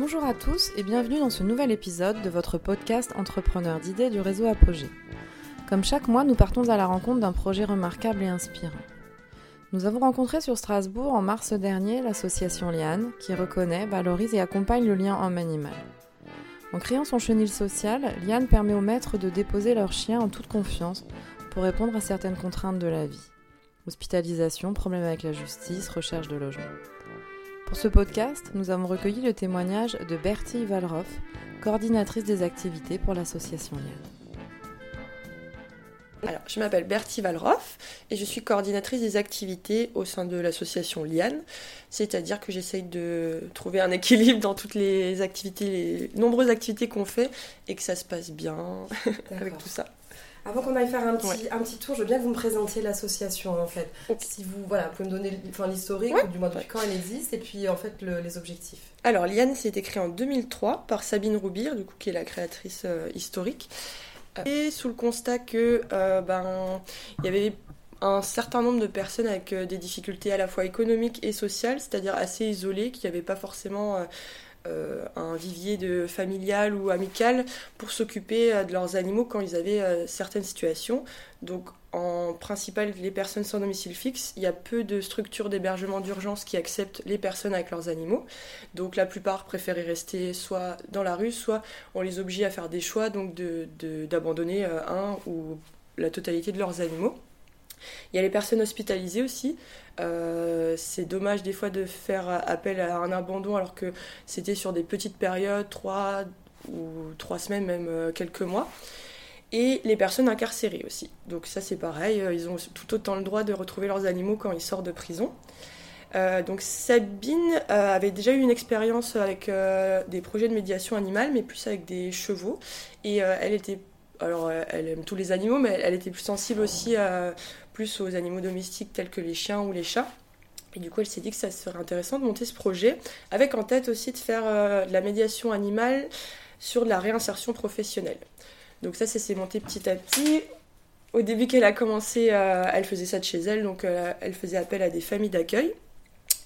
Bonjour à tous et bienvenue dans ce nouvel épisode de votre podcast Entrepreneur d'idées du réseau Apogée. Comme chaque mois, nous partons à la rencontre d'un projet remarquable et inspirant. Nous avons rencontré sur Strasbourg en mars dernier l'association Liane qui reconnaît, valorise et accompagne le lien homme-animal. En créant son chenil social, Liane permet aux maîtres de déposer leurs chiens en toute confiance pour répondre à certaines contraintes de la vie. Hospitalisation, problèmes avec la justice, recherche de logement. Pour ce podcast, nous avons recueilli le témoignage de Bertie Valroff, coordinatrice des activités pour l'association Liane. Alors, je m'appelle Bertie Valroff et je suis coordinatrice des activités au sein de l'association Liane. C'est-à-dire que j'essaye de trouver un équilibre dans toutes les activités, les nombreuses activités qu'on fait et que ça se passe bien avec tout ça. Avant qu'on aille faire un petit, un petit tour, je veux bien que vous me présentiez l'association en fait. Si vous voilà, pouvez me donner l'historique, du moins depuis quand elle existe, et puis en fait les objectifs. Alors Liane, été créée en 2003 par Sabine Roubir, du coup qui est la créatrice euh, historique, et sous le constat que euh, ben il y avait un certain nombre de personnes avec euh, des difficultés à la fois économiques et sociales, c'est-à-dire assez isolées, qui n'avaient pas forcément euh, un vivier de familial ou amical pour s'occuper euh, de leurs animaux quand ils avaient euh, certaines situations. Donc en principal les personnes sans domicile fixe, il y a peu de structures d'hébergement d'urgence qui acceptent les personnes avec leurs animaux. Donc la plupart préféraient rester soit dans la rue, soit on les obligeait à faire des choix donc d'abandonner un ou la totalité de leurs animaux. Il y a les personnes hospitalisées aussi. Euh, c'est dommage des fois de faire appel à un abandon alors que c'était sur des petites périodes, trois ou trois semaines, même euh, quelques mois. Et les personnes incarcérées aussi. Donc ça c'est pareil, euh, ils ont tout autant le droit de retrouver leurs animaux quand ils sortent de prison. donc Sabine avait déjà eu une expérience avec des projets de médiation animale, mais plus avec des chevaux. Et elle était alors elle aime tous les animaux, mais elle était plus sensible aussi plus aux animaux domestiques tels que les chiens ou les chats. Et du coup, elle s'est dit que ça serait intéressant de monter ce projet, avec en tête aussi de faire euh, de la médiation animale sur de la réinsertion professionnelle. Donc ça, ça s'est monté petit à petit. Au début qu'elle a commencé, euh, elle faisait ça de chez elle, donc euh, elle faisait appel à des familles d'accueil.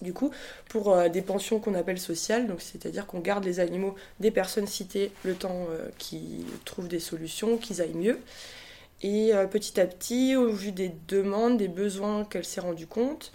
Du coup, pour des pensions qu'on appelle sociales, donc c'est-à-dire qu'on garde les animaux des personnes citées le temps qu'ils trouvent des solutions, qu'ils aillent mieux. Et euh, petit à petit, au vu des demandes, des besoins qu'elle s'est rendue compte,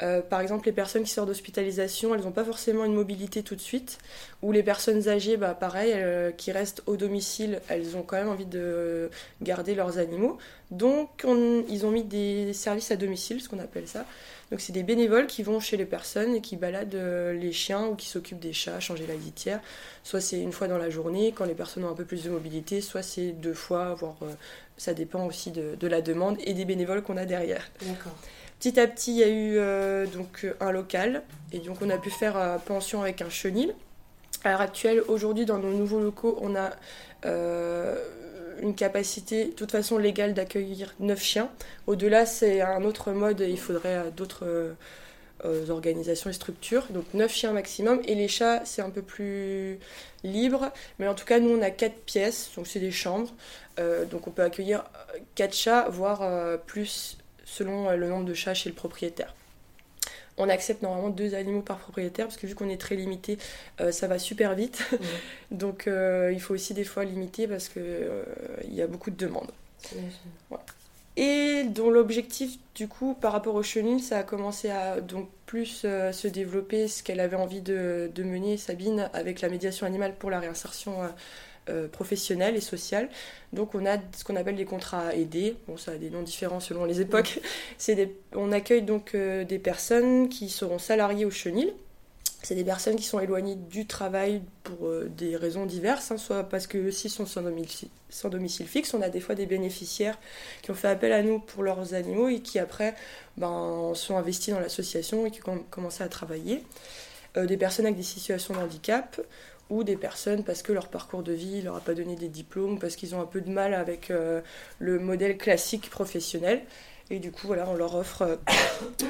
euh, par exemple, les personnes qui sortent d'hospitalisation, elles n'ont pas forcément une mobilité tout de suite. Ou les personnes âgées, bah, pareil, euh, qui restent au domicile, elles ont quand même envie de garder leurs animaux. Donc, ils ont mis des services à domicile, ce qu'on appelle ça. Donc, c'est des bénévoles qui vont chez les personnes et qui baladent les chiens ou qui s'occupent des chats, changer la litière. Soit c'est une fois dans la journée, quand les personnes ont un peu plus de mobilité, soit c'est deux fois, voire ça dépend aussi de, la demande et des bénévoles qu'on a derrière. Petit à petit, il y a eu euh, donc un local et donc on a pu faire euh, pension avec un chenil. À l'heure actuelle, aujourd'hui, dans nos nouveaux locaux, on a euh, une capacité, de toute façon légale, d'accueillir 9 chiens. Au-delà, c'est un autre mode, il faudrait d'autres organisations et structures. Donc 9 chiens maximum. Et les chats, c'est un peu plus libre. Mais en tout cas, nous, on a 4 pièces, donc c'est des chambres. Euh, donc on peut accueillir 4 chats, voire euh, plus selon euh, le nombre de chats chez le propriétaire. On accepte normalement deux animaux par propriétaire parce que vu qu'on est très limité, ça va super vite. donc il faut aussi des fois limiter parce qu'il il y a beaucoup de demandes. Et dont l'objectif, du coup, par rapport au chenil, ça a commencé à donc plus se développer ce qu'elle avait envie de, de, mener, Sabine, avec la médiation animale pour la réinsertion euh, professionnelle et sociale. Donc on a ce qu'on appelle des contrats aidés. Bon, ça a des noms différents selon les époques. C'est. On accueille donc euh, des personnes qui seront salariées au chenil. C'est des personnes qui sont éloignées du travail pour euh, des raisons diverses, hein, soit parce que s'ils sont sans domicile, fixe, on a des fois des bénéficiaires qui ont fait appel à nous pour leurs animaux et qui après ben, sont investis dans l'association et qui ont commencé à travailler. des personnes avec des situations de handicap ou des personnes parce que leur parcours de vie leur a pas donné des diplômes, parce qu'ils ont un peu de mal avec euh, le modèle classique professionnel. Et du coup, voilà, on leur offre euh,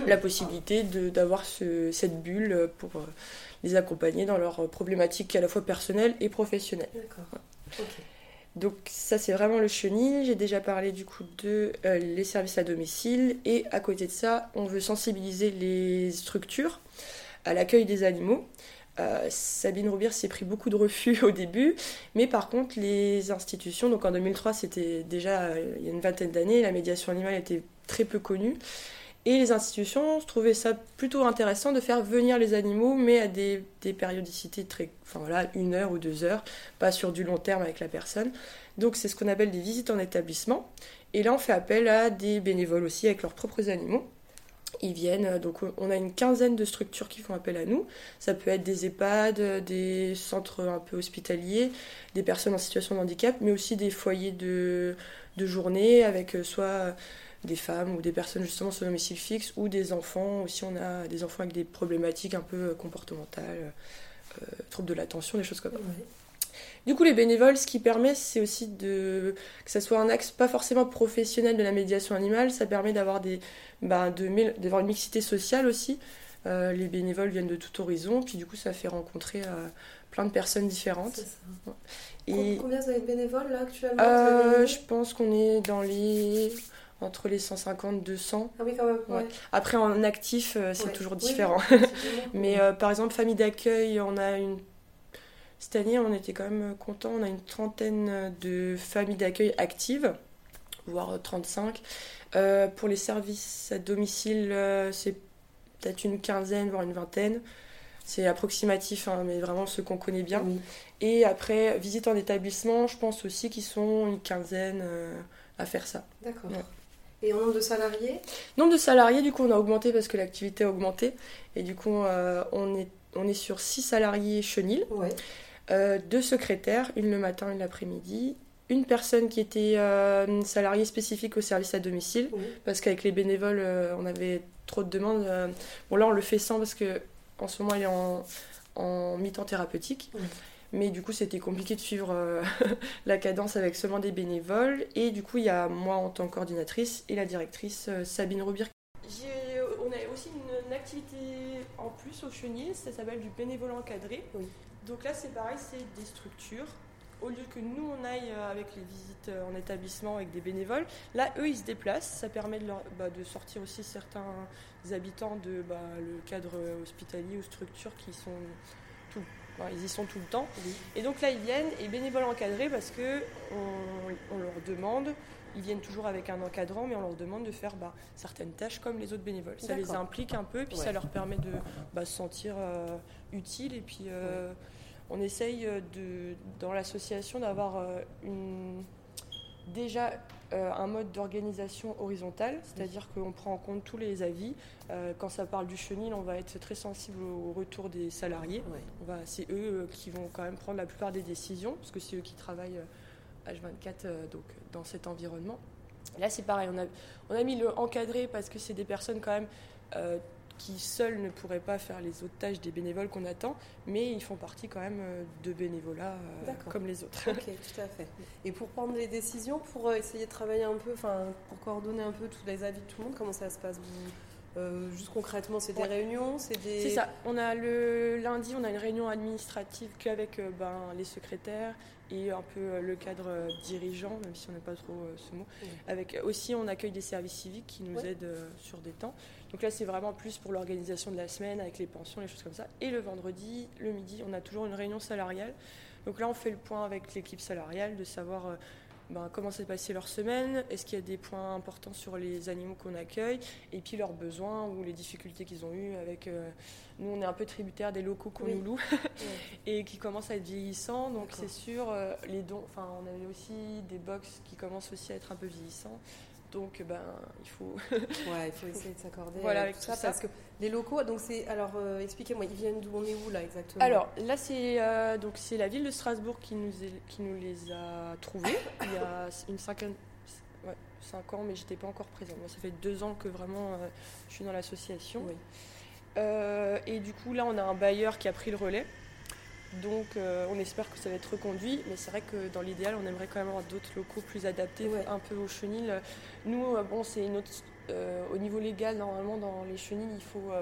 la possibilité d'avoir cette bulle pour euh, les accompagner dans leurs problématiques à la fois personnelles et professionnelles. D'accord. Donc ça c'est vraiment le chenil. J'ai déjà parlé du coup de les services à domicile et à côté de ça, on veut sensibiliser les structures à l'accueil des animaux. Sabine Roubière s'est pris beaucoup de refus au début, mais par contre les institutions, donc en 2003 c'était déjà il y a une vingtaine d'années, la médiation animale était très peu connue. Et les institutions trouvaient ça plutôt intéressant de faire venir les animaux, mais à des, périodicités très. Enfin voilà, une heure ou deux heures, pas sur du long terme avec la personne. Donc c'est ce qu'on appelle des visites en établissement. Et là, on fait appel à des bénévoles aussi avec leurs propres animaux. Ils viennent, donc on a une quinzaine de structures qui font appel à nous. Ça peut être des EHPAD, des centres un peu hospitaliers, des personnes en situation de handicap, mais aussi des foyers de, de journée avec euh, soit des femmes ou des personnes justement sur domicile fixe ou des enfants. Aussi, on a des enfants avec des problématiques un peu euh, comportementales, euh, troubles de l'attention, des choses comme ça. Du coup, les bénévoles, ce qui permet, c'est aussi de, que ça soit un axe pas forcément professionnel de la médiation animale. Ça permet d'avoir des, bah, de, d'avoir une mixité sociale aussi. Euh, les bénévoles viennent de tout horizon, puis du coup, ça fait rencontrer plein de personnes différentes. Et, Combien vous avez de bénévoles là actuellement Je pense qu'on est dans les entre les 150 200. Ah oui, quand même. Après, en actif, euh, c'est toujours différent. Mais euh, par exemple, famille d'accueil, on a une. Cette année, on était quand même content. On a une trentaine de familles d'accueil actives, voire 35. Euh, pour les services à domicile, c'est peut-être une quinzaine, voire une vingtaine. C'est approximatif, hein, mais vraiment ceux qu'on connaît bien. Et après, visite en établissement, je pense aussi qu'ils sont une quinzaine à faire ça. D'accord. Et en nombre de salariés Nombre de salariés, du coup, on a augmenté parce que l'activité a augmenté. Et du coup, euh, on, est, on est sur 6 salariés chenilles, ouais. Euh, deux secrétaires, une le matin, une l'après-midi. Une personne qui était euh, salariée spécifique au service à domicile, parce qu'avec les bénévoles, on avait trop de demandes. bon, là, on le fait sans parce que en ce moment, elle est en, en mi-temps thérapeutique. Mais du coup, c'était compliqué de suivre euh, la cadence avec seulement des bénévoles. Et du coup, il y a moi en tant que coordinatrice et la directrice euh, Sabine Roubir. On a aussi une, activité en plus au chenil, ça s'appelle du bénévolat encadré. Oui. Donc là, c'est pareil, c'est des structures. Au lieu que nous, on aille euh, avec les visites en établissement avec des bénévoles, là, eux, ils se déplacent. Ça permet de, bah, de sortir aussi certains habitants de bah, le cadre hospitalier ou structures qui sont tout ils y sont tout le temps. Et donc là, ils viennent et bénévoles encadrés parce que on, leur demande, ils viennent toujours avec un encadrant, mais on leur demande de faire bah, certaines tâches comme les autres bénévoles. Ça les implique un peu, puis ça leur permet de bah, se sentir euh, utile. Et puis euh, on essaye de, dans l'association d'avoir euh, une déjà euh, un mode d'organisation horizontale, c'est-à-dire qu'on prend en compte tous les avis. Euh, quand ça parle du chenil, on va être très sensible au retour des salariés. c'est eux euh, qui vont quand même prendre la plupart des décisions, parce que c'est eux qui travaillent H24 donc, dans cet environnement. Là, c'est pareil, on a, on a mis le encadré parce que c'est des personnes quand même qui seuls ne pourraient pas faire les autres tâches des bénévoles qu'on attend, mais ils font partie quand même euh, de bénévolat euh, comme les autres. Ok, tout à fait. Et pour prendre les décisions, pour euh, essayer de travailler un peu, enfin, pour coordonner un peu tous les avis de tout le monde, comment ça se passe juste concrètement, c'est des réunions, c'est des. C'est ça. On a le lundi, on a une réunion administrative qu'avec ben, les secrétaires et un peu le cadre dirigeant, même si on n'a pas trop ce mot. Avec aussi, on accueille des services civiques qui nous aident sur des temps. Donc là, c'est vraiment plus pour l'organisation de la semaine avec les pensions, les choses comme ça. Et le vendredi, le midi, on a toujours une réunion salariale. Donc là, on fait le point avec l'équipe salariale de savoir euh, ben, comment s'est passée leur semaine, est-ce qu'il y a des points importants sur les animaux qu'on accueille, et puis leurs besoins ou les difficultés qu'ils ont eues avec... Euh, nous, on est un peu tributaire des locaux qu'on nous loue et qui commencent à être vieillissants. Donc c'est sûr, euh, les dons... Enfin, on avait aussi des box qui commencent aussi à être un peu vieillissants. Donc, ben, il faut. ouais, il faut essayer de s'accorder voilà, avec tout ça, Parce que les locaux, donc c'est. Alors, euh, expliquez-moi, ils viennent d'où On est où là exactement? Alors, là, c'est euh, donc c'est la ville de Strasbourg qui nous, qui nous les a trouvés il y a une cinquantaine. Ouais, cinq ans, mais j'étais pas encore présente. Moi, ça fait deux ans que vraiment euh, je suis dans l'association. Oui. et du coup, là, on a un bailleur qui a pris le relais. Donc euh, on espère que ça va être reconduit, mais c'est vrai que dans l'idéal, on aimerait quand même avoir d'autres locaux plus adaptés, un peu aux chenilles. Nous, euh, bon, c'est une autre. Euh, au niveau légal, normalement, dans les chenilles, il faut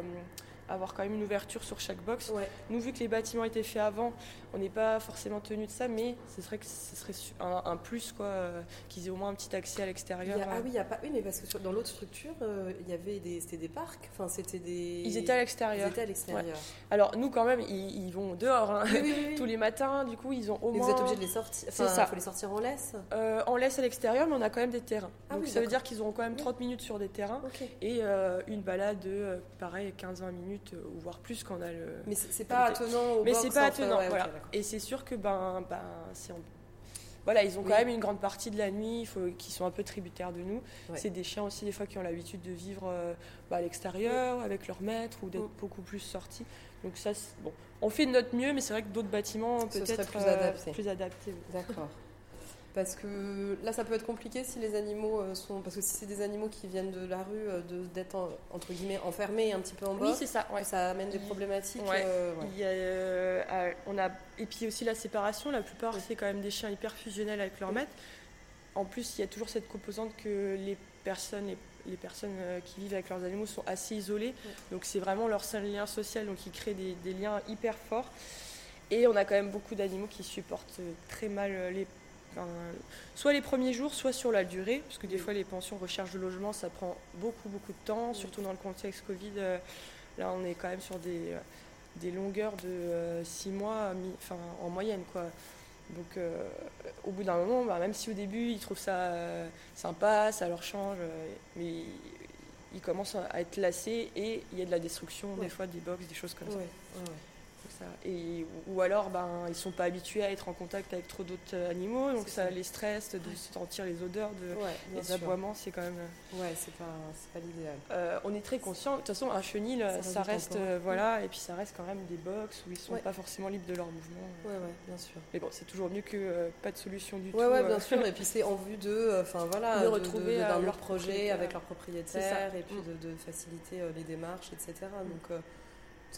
avoir quand même une ouverture sur chaque box. Ouais. Nous, vu que les bâtiments étaient faits avant, on n'est pas forcément tenu de ça, mais ce serait que ce serait un, un plus quoi, euh, qu'ils aient au moins un petit accès à l'extérieur. ah euh. oui, il y a pas. Oui, mais parce que sur- dans l'autre structure, euh, il y avait des. C'était des parcs. Enfin, c'était des. Ils étaient à Ils l'extérieur. étaient à l'extérieur. Alors nous, quand même, ils, ils vont dehors hein. Oui, oui, oui, oui. tous les matins. Du coup, ils ont au Mais moins vous êtes obligé de les sortir. C'est Enfin, ça. il faut les sortir en laisse. euh, on laisse à l'extérieur, mais on a quand même des terrains. Ah Donc ça veut dire qu'ils auront quand même Oui. 30 minutes sur des terrains. Et une balade de, pareil, 15-20 minutes, euh, ou voire plus quand on a le... Mais c'est pas attenant au Mais c'est pas attenant, ouais, voilà. Et c'est sûr que ben, ben c'est en- voilà, ils ont quand même une grande partie de la nuit, il faut sont un peu tributaires de nous. Ouais. C'est des chiens aussi des fois qui ont l'habitude de vivre euh, bah, à l'extérieur avec leur maître ou d'être Mm. beaucoup plus sortis. Donc ça, bon, on fait de notre mieux, mais c'est vrai que d'autres bâtiments peut-être plus euh, adapté. plus adaptés, oui. D'accord. Parce que là, ça peut être compliqué si les animaux euh, sont. Parce que si c'est des animaux qui viennent de la rue, euh, de- d'être en- entre guillemets enfermés un petit peu en bas, Oui, c'est ça. ouais. ça amène des problématiques. Ouais. euh, ouais. Il y a, euh, on a, et puis aussi la séparation, la plupart c'est quand même des chiens hyper fusionnels avec leur maître. En plus, il y a toujours cette composante que les personnes, les, les personnes qui vivent avec leurs animaux sont assez isolées. Donc c'est vraiment leur seul lien social, donc ils créent des, des liens hyper forts. Et on a quand même beaucoup d'animaux qui supportent très mal les, enfin, soit les premiers jours, soit sur la durée, parce que des fois les pensions recherche de logement, ça prend beaucoup beaucoup de temps, surtout dans le contexte Covid. euh, là, on est quand même sur des, euh, des longueurs de 6 mois mi- enfin, en moyenne. Quoi. Donc euh, au bout d'un moment, bah, même si au début ils trouvent ça euh, sympa, ça leur change, euh, mais ils commencent à être lassés et il y a de la destruction Ouais. des fois des box, des choses comme Ouais, ça. ouais, ça. Et, ou alors ben, ils sont pas habitués à être en contact avec trop d'autres euh, animaux, donc ça, ça. les stresse de sentir les odeurs, de, Ouais, les aboiements, c'est quand même... euh, Ouais, c'est pas, pas l'idéal. euh, on est très conscient. De toute façon, un chenil, Ça ça, reste euh, voilà, et puis ça reste quand même des box où ils sont Ouais. pas forcément libres de leurs mouvements. Ouais, ouais, bien sûr. Mais bon, c'est toujours mieux que euh, pas de solution du tout. ouais, bien sûr. Et puis c'est en vue de, enfin voilà, De retrouver, de- leur projet propriétaire. avec C'est ça. et puis Mm. de, faciliter les démarches, etc. Donc euh,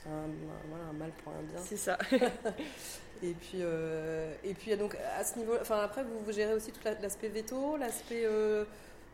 c'est un, voilà, un mal pour un bien. C'est ça. Et puis, euh, et puis donc à ce niveau, enfin après vous, vous gérez aussi tout la- l'aspect veto, l'aspect euh,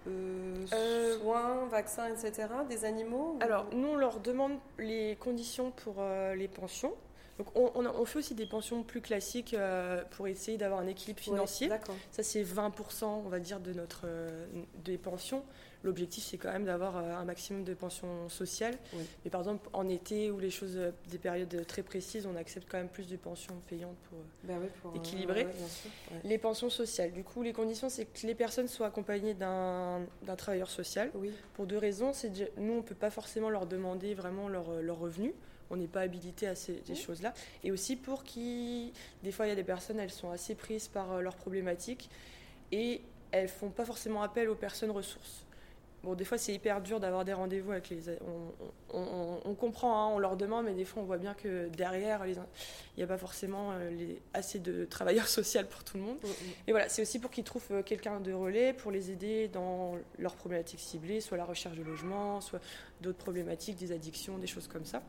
euh, Euh, soins, vaccins, etc. des animaux. ou- Alors, nous, on leur demande les conditions pour euh, les pensions. Donc, on, on a- on fait aussi des pensions plus classiques euh, pour essayer d'avoir un équilibre financier. Ça, c'est 20%, on va dire, de notre, euh, des pensions. L'objectif, c'est quand même d'avoir euh, un maximum de pensions sociales. Oui. Mais par exemple, en été ou les choses, euh, des périodes très précises, on accepte quand même plus de pensions payantes pour, euh, Ben oui, pour, euh, Équilibré. ouais, bien sûr, ouais. Les pensions sociales. Du coup, les conditions, c'est que les personnes soient accompagnées d'un travailleur social. Oui. Pour deux raisons. C'est nous, on ne peut pas forcément leur demander vraiment leur, leur revenu. On n'est pas habilité à ces, choses-là. Et aussi pour qui, des fois, il y a des personnes, elles sont assez prises par leurs problématiques et elles font pas forcément appel aux personnes ressources. Bon, des fois, c'est hyper dur d'avoir des rendez-vous avec les. On, on- on- on comprend, hein, on leur demande, mais des fois, on voit bien que derrière, les- il n'y a pas forcément euh, les- assez de travailleurs sociaux pour tout le monde. Mm, mm. Et voilà, c'est aussi pour qu'ils trouvent euh, quelqu'un de relais pour les aider dans leurs problématiques ciblées, soit la recherche de logement, soit d'autres problématiques, des addictions, des choses comme ça.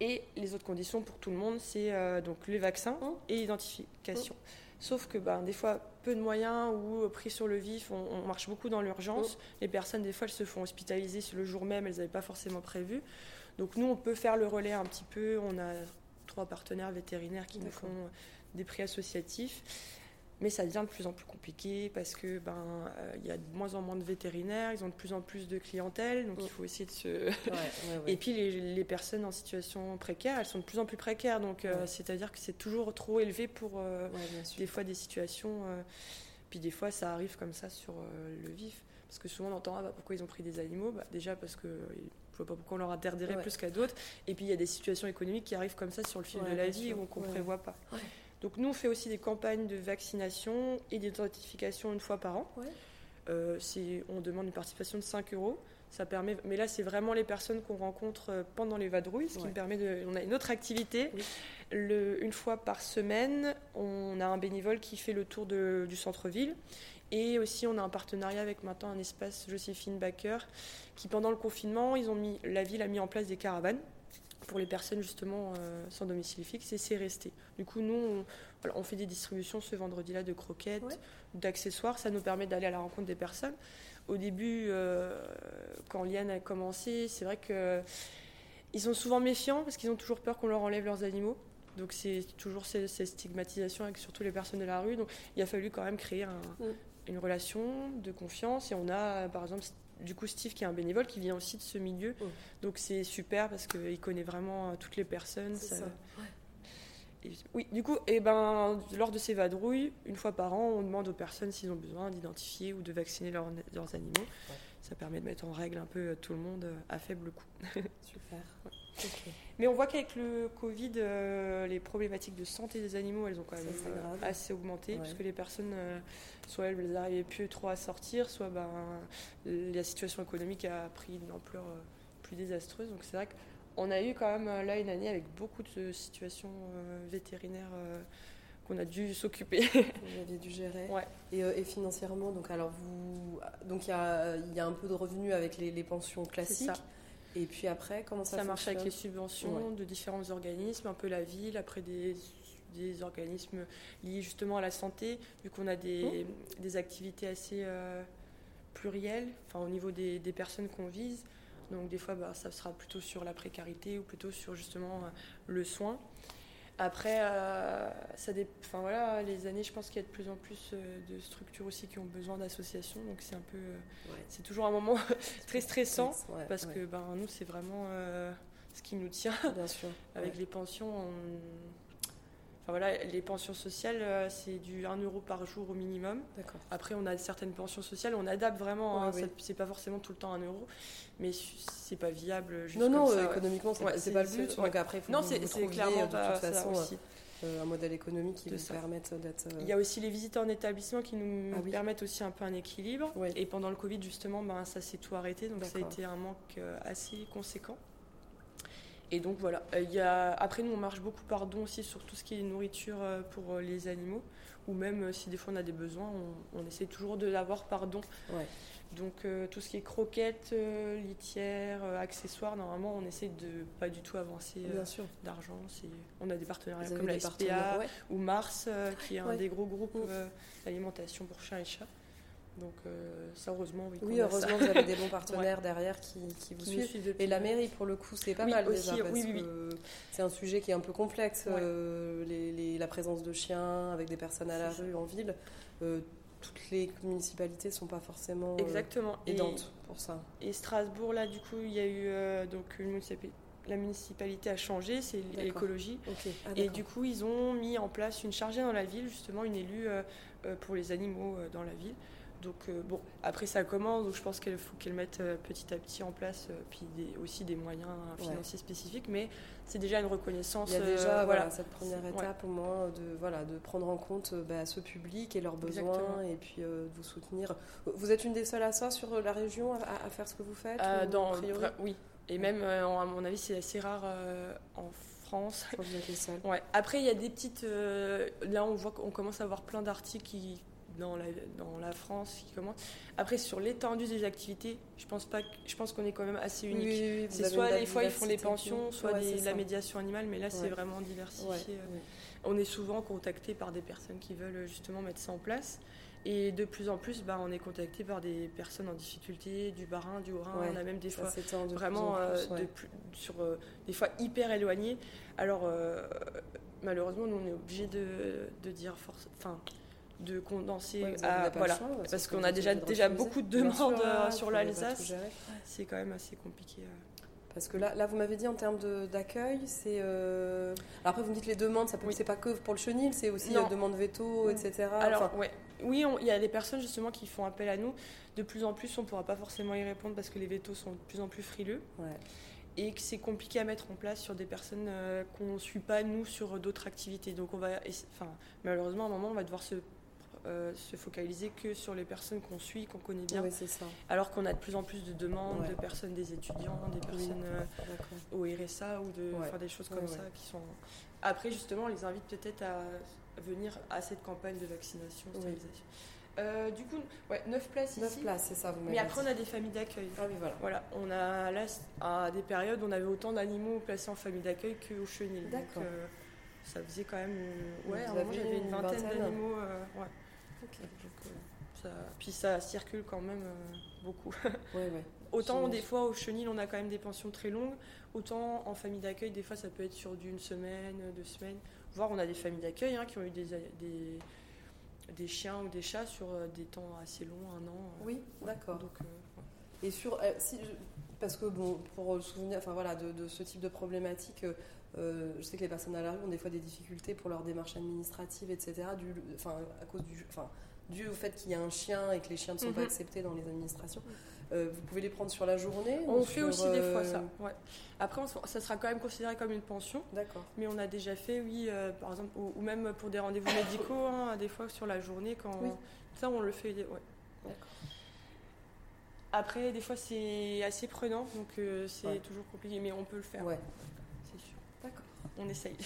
Et les autres conditions pour tout le monde, c'est euh, donc les vaccins Mmh. et l'identification. Sauf que ben, des fois, peu de moyens ou euh, pris sur le vif, on, on marche beaucoup dans l'urgence. Les personnes, des fois, elles se font hospitaliser le jour même, elles n'avaient pas forcément prévu. Donc nous, on peut faire le relais un petit peu. On a trois partenaires vétérinaires qui nous font des prix associatifs. Mais ça devient de plus en plus compliqué parce que ben euh, il y a de moins en moins de vétérinaires, ils ont de plus en plus de clientèle, donc Mm. il faut essayer de se. Ouais, ouais, ouais. Et puis les, les personnes en situation précaire, elles sont de plus en plus précaires, donc euh, c'est-à-dire que c'est toujours trop élevé pour euh, des fois des situations. puis des fois ça arrive comme ça sur le vif, parce que souvent on entend ah, bah, pourquoi ils ont pris des animaux, bah, déjà parce que je vois pas pourquoi on leur interdirait plus qu'à d'autres. Et puis il y a des situations économiques qui arrivent comme ça sur le fil de la vie sûr. ou qu'on Ouais. prévoit pas. Donc nous on fait aussi des campagnes de vaccination et d'identification une fois par an. Ouais. Euh, on demande une participation de 5 euros. Ça permet, mais là, c'est vraiment les personnes qu'on rencontre euh, pendant les vadrouilles, ce qui Ouais. me permet de. On a une autre activité. Oui. Le- une fois par semaine, on a un bénévole qui fait le tour de- du centre-ville. Et aussi, on a un partenariat avec maintenant un espace Joséphine Baker, qui pendant le confinement, ils ont mis, la ville a mis en place des caravanes pour les personnes justement euh, sans domicile fixe et c'est resté. Du coup, nous, on, voilà, on fait des distributions ce vendredi-là de croquettes, Ouais. d'accessoires. Ça nous permet d'aller à la rencontre des personnes. Au début, euh, quand Liane a commencé, c'est vrai que ils sont souvent méfiants parce qu'ils ont toujours peur qu'on leur enlève leurs animaux. Donc c'est toujours ces, ces stigmatisations avec surtout les personnes de la rue. Donc il a fallu quand même créer un- Mm. une relation de confiance. Et on a par exemple du coup Steve qui est un bénévole qui vient aussi de ce milieu. Mm. Donc c'est super parce qu'il connaît vraiment euh, toutes les personnes. Ça- et- oui, du coup, eh ben, lors de ces vadrouilles, une fois par an, on demande aux personnes s'ils ont besoin d'identifier ou de vacciner leurs animaux. Ça permet de mettre en règle un peu euh, tout le monde euh, à faible coût. Super. Mais on voit qu'avec le Covid, euh, les problématiques de santé des animaux, elles ont quand même euh, assez augmenté, Ouais. parce que les personnes, euh, soit elles n'arrivaient plus trop à sortir, soit ben, la situation économique a pris une ampleur plus désastreuse. Donc c'est vrai qu'on a eu quand même là une année avec beaucoup de situations vétérinaires qu'on a dû s'occuper. Vous aviez dû gérer. Ouais. Et, euh, et financièrement, donc alors vous, donc il y a, il y a un peu de revenus avec les, les pensions classiques. Et puis après, comment ça, Ça, marche avec les subventions de différents organismes, un peu la ville, après des, des organismes liés justement à la santé, vu qu'on a des, des activités assez euh, plurielles, enfin au niveau des, des personnes qu'on vise. Donc des fois, bah, ça sera plutôt sur la précarité ou plutôt sur justement euh, le soin. Après, euh, ça dé- enfin, voilà, les années, je pense qu'il y a de plus en plus euh, de structures aussi qui ont besoin d'associations. Donc c'est un peu, euh, Ouais. c'est toujours un moment très stressant Ouais, parce ouais. que ben, nous, c'est vraiment euh, ce qui nous tient. Bien sûr. Avec les pensions, on- enfin, voilà, les pensions sociales, euh, c'est du 1 euro par jour au minimum. Après, on a certaines pensions sociales, on adapte vraiment, hein, Ouais, oui. c'est pas forcément tout le temps 1 euro, mais c'est pas viable juste Non, non, ça, euh, économiquement, c'est Ouais, pas le but. Donc après, il faut Non, c'est clairement euh, de pas toute ça façon aussi. euh, un modèle économique qui ça. permette d'être. euh, Il y a aussi les visites en établissement qui nous Ah oui. permettent aussi un peu un équilibre. Et pendant le Covid, justement, ben, ça s'est tout arrêté. Donc ça a été un manque assez conséquent. Et donc voilà. Euh, Il y a... Après, nous, on marche beaucoup par don aussi sur tout ce qui est nourriture euh, pour euh, les animaux. Ou même si des fois on a des besoins, on, on essaie toujours de l'avoir par don. Ouais. Donc euh, tout ce qui est croquettes, euh, litières, euh, accessoires, normalement, on essaie de pas du tout avancer d'argent. On a des partenariats comme la SPA. Ouais. ou Mars, qui est un Ouais. des gros groupes d'alimentation pour chiens et chats. Donc euh, ça, heureusement, oui. Oui, heureusement, vous avez des bons partenaires derrière qui, qui vous Qui suivent. Et la mairie, pour le coup, c'est pas Oui, mal aussi, déjà, parce oui, oui, que c'est un sujet qui est un peu complexe, Ouais. euh, les- les- la présence de chiens avec des personnes à la rue en ville. Euh, toutes les municipalités sont pas forcément euh, Exactement. Et, aidantes pour ça. et Strasbourg, là, du coup, il y a eu donc une municipalité. La municipalité a changé, c'est l'écologie. Ok. Ah, Et du coup, ils ont mis en place une chargée dans la ville, justement, une élue euh, pour les animaux euh, dans la ville. Donc, euh, bon, après, ça commence, donc je pense qu'il faut qu'elle mette euh, petit à petit en place, euh, puis des- aussi des moyens Ouais. financiers spécifiques, mais c'est déjà une reconnaissance. Il y a déjà voilà. cette première Ouais. étape au moins de, voilà, de prendre en compte bah, ce public et leurs besoins Exactement. et puis de vous soutenir. Vous êtes une des seules à ça sur la région à, à faire ce que vous faites ou, dans, a priori vra- oui, et même, à mon avis, c'est assez rare en France. Je crois que vous êtes les seuls. Ouais. Après, il y a des petites. là, on voit qu'on commence à avoir plein d'articles qui dans la, dans la France qui commencent. Après, sur l'étendue des activités, je pense pas. Je pense qu'on est quand même assez unique. oui, oui, C'est soit des fois ils font des pensions, soit Ouais, des- la médiation animale, mais là c'est vraiment diversifié. Ouais. On est souvent contacté par des personnes qui veulent justement mettre ça en place. Et de plus en plus, bah, on est contacté par des personnes en difficulté, du Bas-Rhin, du Haut-Rhin. On a même des fois de vraiment plus, euh, ouais. de plus- sur euh, des fois hyper éloignés. Alors euh, malheureusement, nous on est obligé de, de dire force, enfin de condenser Ouais, à voilà. choix, parce qu'on a déjà déjà beaucoup de demandes euh, sur l'Alsace. C'est quand même assez compliqué. euh. Parce que là, là vous m'avez dit en termes d'accueil, c'est. euh, Alors après, vous me dites les demandes, ça peut, Oui. c'est pas que pour le chenil, c'est aussi Non. euh, demande veto, Mm. etc. Alors, Enfin, ouais. oui, il y a des personnes justement qui font appel à nous. De plus en plus, on ne pourra pas forcément y répondre parce que les vétos sont de plus en plus frileux ouais. et que c'est compliqué à mettre en place sur des personnes euh, qu'on ne suit pas, nous, sur d'autres activités. Donc, on va, enfin, malheureusement, à un moment, on va devoir se, euh, se focaliser que sur les personnes qu'on suit, qu'on connaît bien. Oui, c'est ça. Alors qu'on a de plus en plus de demandes Ouais. de personnes, des étudiants, des personnes euh, au RSA ou de Ouais. faire des choses comme ouais. ça qui sont. Après, justement, on les invite peut-être à venir à cette campagne de vaccination, stérilisation. Euh, du coup, ouais, 9 places 9 ici. places, c'est ça, vous Mais après, dit. on a des familles d'accueil. Ah oui, voilà. Voilà, on a là, à des périodes, on avait autant d'animaux placés en famille d'accueil qu'au chenil. D'accord. euh, ça faisait quand même. euh, ouais, Vous à un moment, aviez j'avais une vingtaine vingtaine d'animaux. ouais. Ok. Donc, ça, puis ça circule quand même euh, beaucoup. Ouais, ouais. autant des fois au chenil, on a quand même des pensions très longues, autant en famille d'accueil, des fois ça peut être sur d'une semaine, deux semaines. Voire on a des familles d'accueil hein, qui ont eu des, des, des chiens ou des chats sur euh, des temps assez longs, un an. euh. Oui, d'accord. Donc, euh, Et sur, euh, si je- parce que bon, pour le souvenir, enfin voilà, de, de ce type de problématique, euh, je sais que les personnes à la rue ont des fois des difficultés pour leurs démarches administratives, etc. Du, enfin, à cause du, enfin, dû au fait qu'il y a un chien et que les chiens ne sont pas Mhm. acceptés dans les administrations. Euh, vous pouvez les prendre sur la journée on ou fait sur, aussi des fois euh, ça. Ouais. Après, on ça sera quand même considéré comme une pension. D'accord. Mais on a déjà fait, oui, par exemple, ou, ou même pour des rendez-vous médicaux, hein, des fois sur la journée, quand Oui. ça on le fait. Ouais. D'accord. Après, des fois c'est assez prenant, donc euh, c'est Ouais. toujours compliqué, mais on peut le faire, Ouais. On essaye.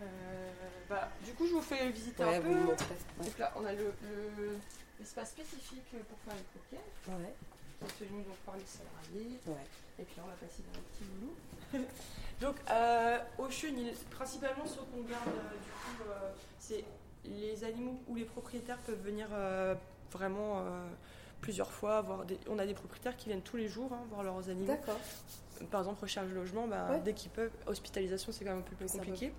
Euh, bah, du coup, je vous fais visiter Ouais, un peu. montrez. Ouais. Donc là, on a le, le- l'espace spécifique pour faire les croquettes, Ouais. qui est celui donc par les salariés. Ouais. Et puis là, on va passer dans le petit loulou. Donc, euh, au chenil, principalement ce qu'on garde, euh, du coup, euh, c'est les animaux où les propriétaires peuvent venir euh, vraiment euh, plusieurs fois. Voir des... On a des propriétaires qui viennent tous les jours hein, voir leurs animaux. D'accord. Par exemple, recherche de logement, bah, Ouais. dès qu'ils peuvent. Hospitalisation, c'est quand même un peu plus compliqué.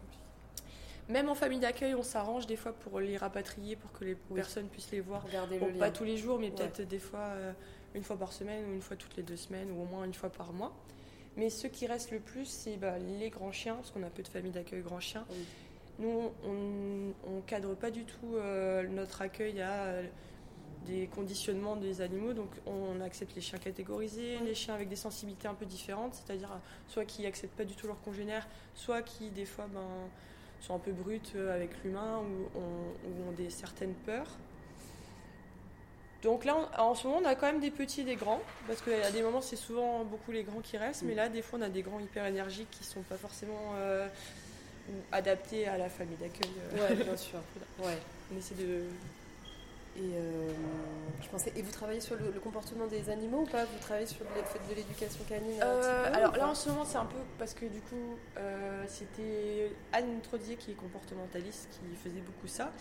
Même en famille d'accueil, on s'arrange des fois pour les rapatrier, pour que les Oui. personnes puissent les voir Bon, le pas tous les jours, mais Ouais. peut-être des fois euh, une fois par semaine ou une fois toutes les deux semaines ou au moins une fois par mois. Mais ce qui reste le plus, c'est bah, les grands chiens, parce qu'on a peu de familles d'accueil grands chiens. Oui. Nous, on ne cadre pas du tout euh, notre accueil à des conditionnements des animaux, donc on accepte les chiens catégorisés, les chiens avec des sensibilités un peu différentes, c'est-à-dire euh, soit qui acceptent pas du tout leurs congénères, soit qui des fois ben, sont un peu brutes euh, avec l'humain ou ont, ou ont des certaines peurs. Donc là, on- en ce moment, on a quand même des petits et des grands, parce qu'à des moments, c'est souvent beaucoup les grands qui restent, mais Mm. là, des fois, on a des grands hyper énergiques qui sont pas forcément euh, adaptés à la famille d'accueil. Ouais, bien sûr. Ouais. On essaie de. Et euh, je pensais. Et vous travaillez sur le, le comportement des animaux ou pas? Vous travaillez sur le fait de l'éducation canine Euh, alors là, en ce moment, c'est un peu parce que du coup, euh, c'était Anne Trodier qui est comportementaliste qui faisait beaucoup ça.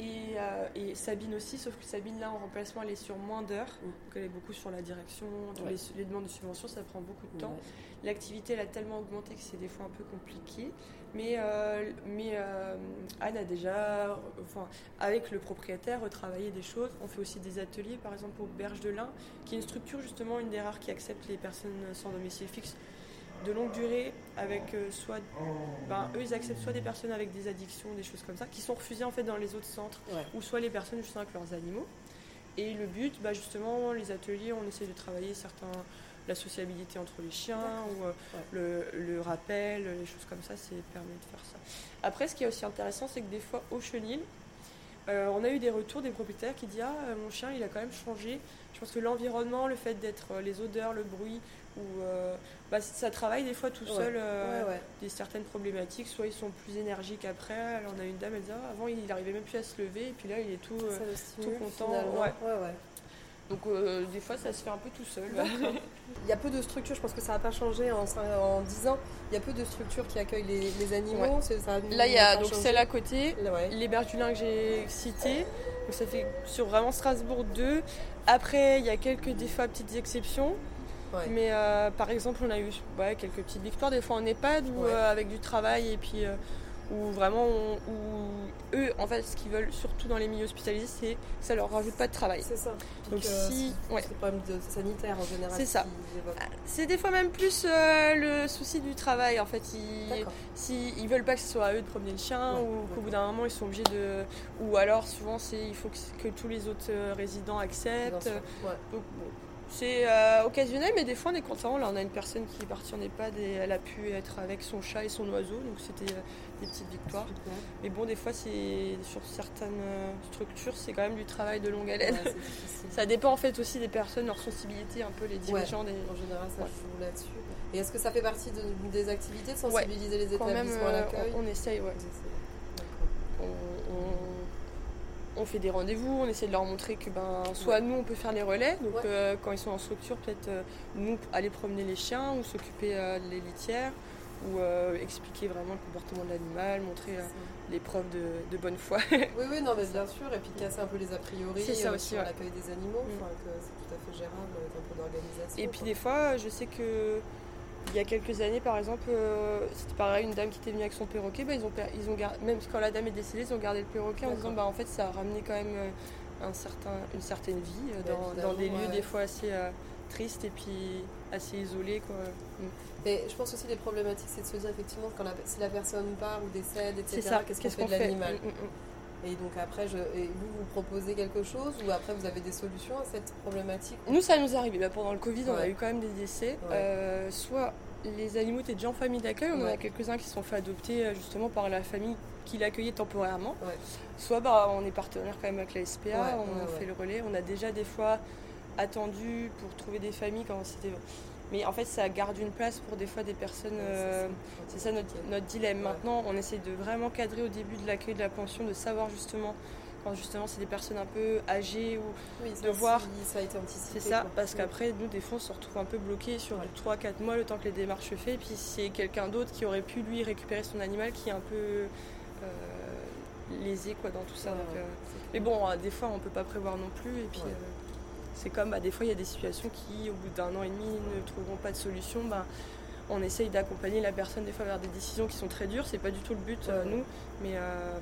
Et, euh, et Sabine aussi, sauf que Sabine, là, en remplacement, elle est sur moins d'heures. Mm. Donc elle est beaucoup sur la direction, Ouais. les, les demandes de subventions, ça prend beaucoup de temps. Ouais. L'activité, elle a tellement augmenté que c'est des fois un peu compliqué. Mais, euh, mais euh, Anne a déjà, enfin, avec le propriétaire, retravaillé des choses. On fait aussi des ateliers, par exemple au Berge de Lin, qui est une structure justement, une des rares qui accepte les personnes sans domicile fixe de longue durée, avec euh, soit, ben, eux ils acceptent soit des personnes avec des addictions, des choses comme ça, qui sont refusées en fait dans les autres centres Ouais. ou soit les personnes justement avec leurs animaux. Et le but, bah, justement, les ateliers, on essaie de travailler certains, la sociabilité entre les chiens ou euh, le, le rappel, les choses comme ça, c'est permet de faire ça. Après, ce qui est aussi intéressant, c'est que des fois au chenil, euh, on a eu des retours des propriétaires qui disent ah mon chien il a quand même changé. Je pense que l'environnement, le fait d'être les odeurs, le bruit ou euh, bah, ça travaille des fois tout Ouais. seul euh, Ouais, ouais. des certaines problématiques. Soit ils sont plus énergiques après. Alors on a une dame elle dit Ah, avant il n'arrivait même plus à se lever et puis là il est tout. euh, content, donc euh, des fois ça se fait un peu tout seul. Il y a peu de structures, je pense que ça n'a pas changé en, cin- en 10 ans. Il y a peu de structures qui accueillent les, les animaux. Ça Là il y a donc changé. celle à côté. Là, les Bergulins que j'ai cités. Donc ça fait sur vraiment Strasbourg 2. Après, il y a quelques des fois petites exceptions. Ouais. Mais euh, par exemple, on a eu ouais, quelques petites victoires, des fois en EHPAD ou Ouais. euh, avec du travail et puis euh, où vraiment, on- où eux, en fait, ce qu'ils veulent surtout dans les milieux hospitalisés, c'est que ça leur rajoute pas de travail. C'est ça. Donc si, c'est- le problème de sanitaire en général. C'est ça. évoquent. C'est des fois même plus le souci du travail. En fait, ils, si ils veulent pas que ce soit à eux de promener le chien ou qu'au bout d'un moment ils sont obligés de ou alors souvent c'est il faut que, que tous les autres résidents acceptent donc bon, c'est euh, occasionnel mais des fois on est content. Là on a une personne qui est partie en EHPAD et elle a pu être avec son chat et son oiseau. Donc c'était euh, des petites victoires. Super. mais bon des fois c'est sur certaines euh, structures c'est quand même du travail de longue haleine. Ouais, ça dépend en fait aussi des personnes leur sensibilité un peu les dirigeants des En général, ça Ouais. joue là-dessus. Et est-ce que ça fait partie de- des activités de sensibiliser les quand même établissements à l'accueil? on, on essaye ouais. On, on- on fait des rendez-vous, on essaie de leur montrer que ben, soit nous on peut faire les relais, donc Ouais. euh, quand ils sont en structure, peut-être euh, nous aller promener les chiens ou s'occuper euh, des litières, ou euh, expliquer vraiment le comportement de l'animal, montrer les preuves de, de bonne foi. Oui, oui, non, mais bien sûr, et puis casser un peu les a priori C'est ça aussi, sur ouais. l'accueil des animaux, Mm. enfin, que c'est tout à fait gérable un peu d'organisation. Et puis quoi. des fois, je sais que il y a quelques années, par exemple, euh, c'était pareil, une dame qui était venue avec son perroquet, bah, ils ont, ils ont même quand la dame est décédée, ils ont gardé le perroquet en disant, bah, en fait, ça a ramené quand même euh, un certain, une certaine vie euh, Bah, dans, dans des lieux ouais. des fois assez euh, tristes et puis assez isolés. Quoi. Mm. Mais je pense aussi les problématiques, c'est de se dire effectivement quand la, si la personne part ou décède, etc. C'est ça, Qu'est-ce qu'on fait de l'animal? Mm, mm, mm. Et donc après, je, et vous vous proposez quelque chose ou après vous avez des solutions à cette problématique? Nous, ça nous est arrivé. Bah, pendant le Covid, on a eu quand même des décès. Ouais. Euh, soit les animaux étaient déjà en famille d'accueil, on en a quelques-uns qui se sont fait adopter euh, justement par la famille qui l'accueillait temporairement. Soit bah, on est partenaire quand même avec la SPA, on ouais, fait le relais. On a déjà des fois attendu pour trouver des familles quand c'était. Mais en fait, ça garde une place pour des fois des personnes. Euh, c'est ça notre, notre dilemme. Ouais. Maintenant, on essaie de vraiment cadrer au début de l'accueil de la pension, de savoir justement quand justement c'est des personnes un peu âgées ou Oui, de voir. si ça a été anticipé. c'est ça, quoi. parce qu'après, nous, des fois, on se retrouve un peu bloqué sur Ouais. du 3-4 mois le temps que les démarches se fait. Et puis, c'est quelqu'un d'autre qui aurait pu, lui, récupérer son animal qui est un peu euh, lésé quoi, dans tout ça. Ouais, Donc, ouais, euh, Mais bon, des fois, on peut pas prévoir non plus. Et puis, c'est comme, bah, des fois, il y a des situations qui, au bout d'un an et demi, ne trouveront pas de solution. Bah, on essaye d'accompagner la personne, des fois, vers des décisions qui sont très dures. C'est pas du tout le but, euh, nous. Mais euh,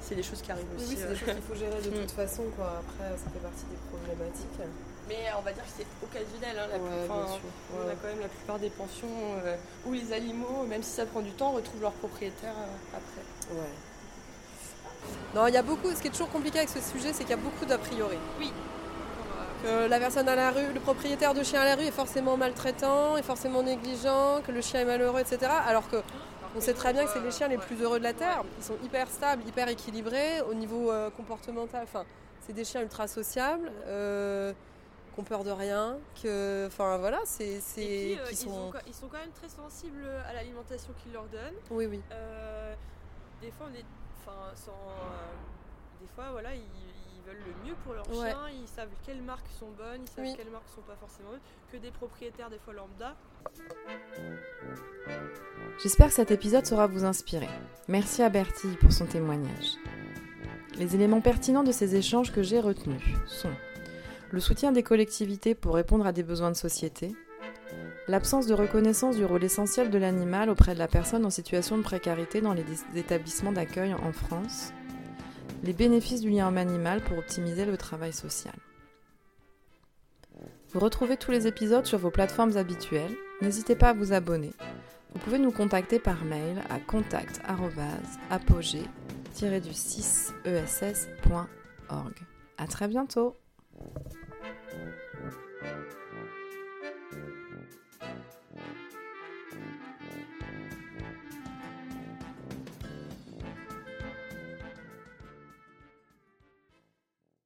c'est des choses qui arrivent aussi. oui, c'est euh. des choses qu'il faut gérer de Mm. toute façon. Quoi. Après, ça fait partie des problématiques. Mais on va dire que c'est occasionnel. hein, la Ouais, plus- enfin, bien sûr. On a quand même la plupart des pensions euh, où les animaux, même si ça prend du temps, retrouvent leur propriétaire euh, après. Ouais. Non, il y a beaucoup. Ce qui est toujours compliqué avec ce sujet, c'est qu'il y a beaucoup d'a priori. Oui. Que la personne à la rue, le propriétaire de chien à la rue est forcément maltraitant, est forcément négligent, que le chien est malheureux, etc. Alors que on sait très bien que c'est les chiens les plus heureux de la terre. Ils sont hyper stables, hyper équilibrés au niveau euh, comportemental. Enfin, c'est des chiens ultra sociables, euh, qui ont peur de rien, que, enfin voilà, c'est, euh, qui ils, sont. ont- ils sont quand même très sensibles à l'alimentation qu'ils leur donnent. Oui, oui. Euh, des fois, on est, enfin, sans, des fois, voilà, ils, ils veulent le mieux pour leur Ouais. chien. Ils savent quelles marques sont bonnes, ils savent Oui. quelles marques sont pas forcément bonnes. Que des propriétaires, des fois lambda, J'espère que cet épisode saura vous inspirer. Merci à Bertille pour son témoignage. Les éléments pertinents de ces échanges que j'ai retenus sont le soutien des collectivités pour répondre à des besoins de société, l'absence de reconnaissance du rôle essentiel de l'animal auprès de la personne en situation de précarité dans les établissements d'accueil en France, les bénéfices du lien homme-animal pour optimiser le travail social. Vous retrouvez tous les épisodes sur vos plateformes habituelles. N'hésitez pas à vous abonner. Vous pouvez nous contacter par mail à contact@apogée-du6ess.org. À très bientôt.